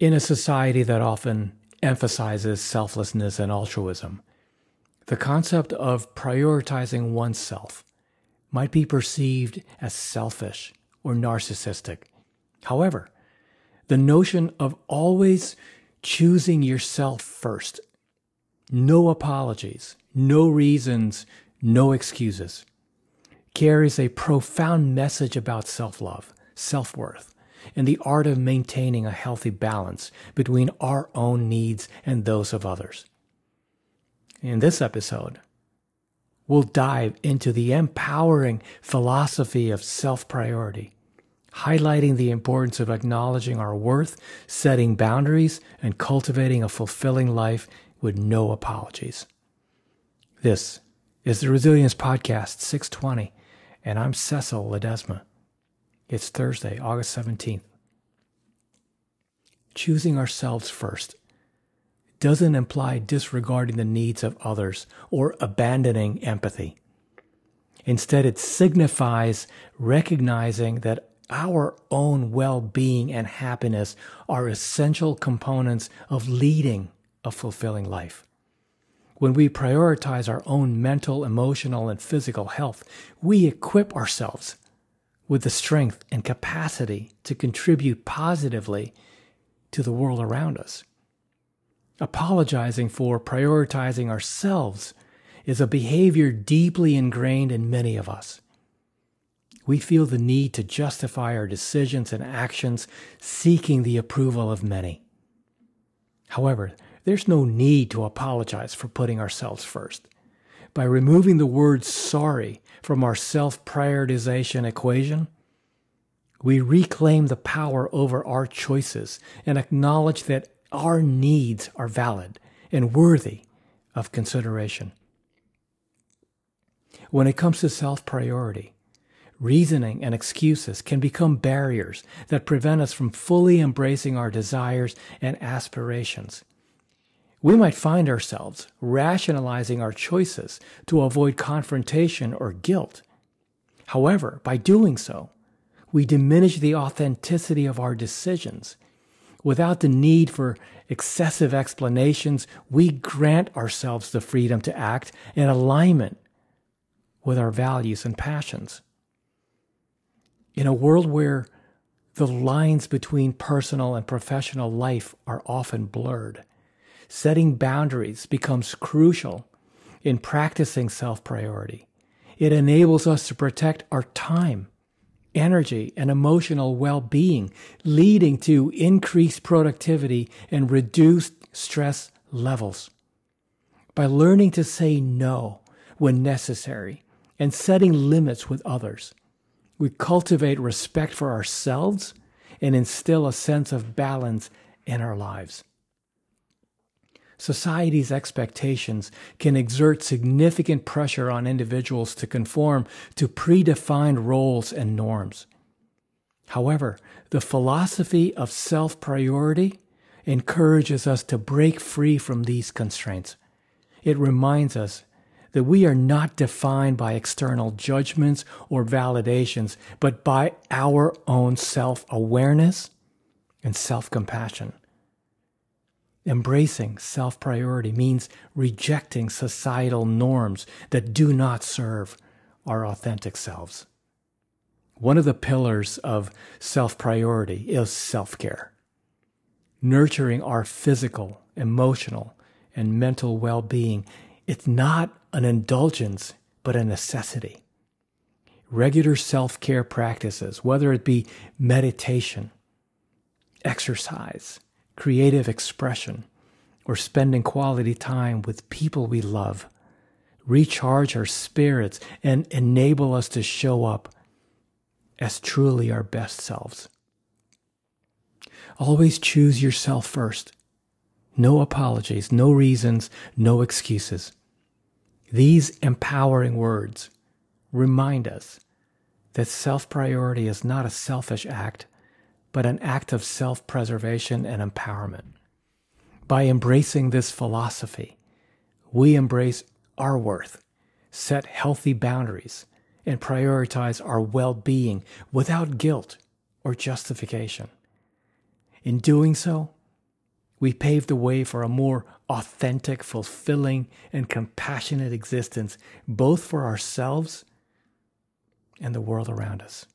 In a society that often emphasizes selflessness and altruism, the concept of prioritizing oneself might be perceived as selfish or narcissistic. However, the notion of always choosing yourself first, no apologies, no reasons, no excuses, carries a profound message about self love, self worth, and the art of maintaining a healthy balance between our own needs and those of others. In this episode, we'll dive into the empowering philosophy of self priority, highlighting the importance of acknowledging our worth, setting boundaries, and cultivating a fulfilling life with no apologies. This is the Resilience Podcast 620, and I'm Cecil Ledesma. It's Thursday, August 17th. Choosing ourselves first doesn't imply disregarding the needs of others or abandoning empathy. Instead, it signifies recognizing that our own well being and happiness are essential components of leading a fulfilling life. When we prioritize our own mental, emotional, and physical health, we equip ourselves with the strength and capacity to contribute positively to the world around us. Apologizing for prioritizing ourselves is a behavior deeply ingrained in many of us. We feel the need to justify our decisions and actions, seeking the approval of many. However, there's no need to apologize for putting ourselves first. By removing the word sorry from our self prioritization equation, we reclaim the power over our choices and acknowledge that our needs are valid and worthy of consideration. When it comes to self priority, reasoning and excuses can become barriers that prevent us from fully embracing our desires and aspirations. We might find ourselves rationalizing our choices to avoid confrontation or guilt. However, by doing so, we diminish the authenticity of our decisions Without the need for excessive explanations, we grant ourselves the freedom to act in alignment with our values and passions. In a world where the lines between personal and professional life are often blurred, setting boundaries becomes crucial in practicing self priority. It enables us to protect our time energy, and emotional well being, leading to increased productivity and reduced stress levels. By learning to say no when necessary and setting limits with others, we cultivate respect for ourselves and instill a sense of balance in our lives society's expectations can exert significant pressure on individuals to conform to predefined roles and norms. However, the philosophy of self priority encourages us to break free from these constraints. It reminds us that we are not defined by external judgments or validations, but by our own self awareness and self compassion. Embracing self priority means rejecting societal norms that do not serve our authentic selves. One of the pillars of self priority is self care. Nurturing our physical, emotional, and mental well being, it's not an indulgence, but a necessity. Regular self care practices, whether it be meditation, exercise, creative expression, or spending quality time with people we love, recharge our spirits, and enable us to show up as truly our best selves. Always choose yourself first. No apologies, no reasons, no excuses. These empowering words remind us that self priority is not a selfish act, but an act of self preservation and empowerment. By embracing this philosophy, we embrace our worth, set healthy boundaries, and prioritize our well being without guilt or justification. In doing so, we pave the way for a more authentic, fulfilling, and compassionate existence, both for ourselves and the world around us.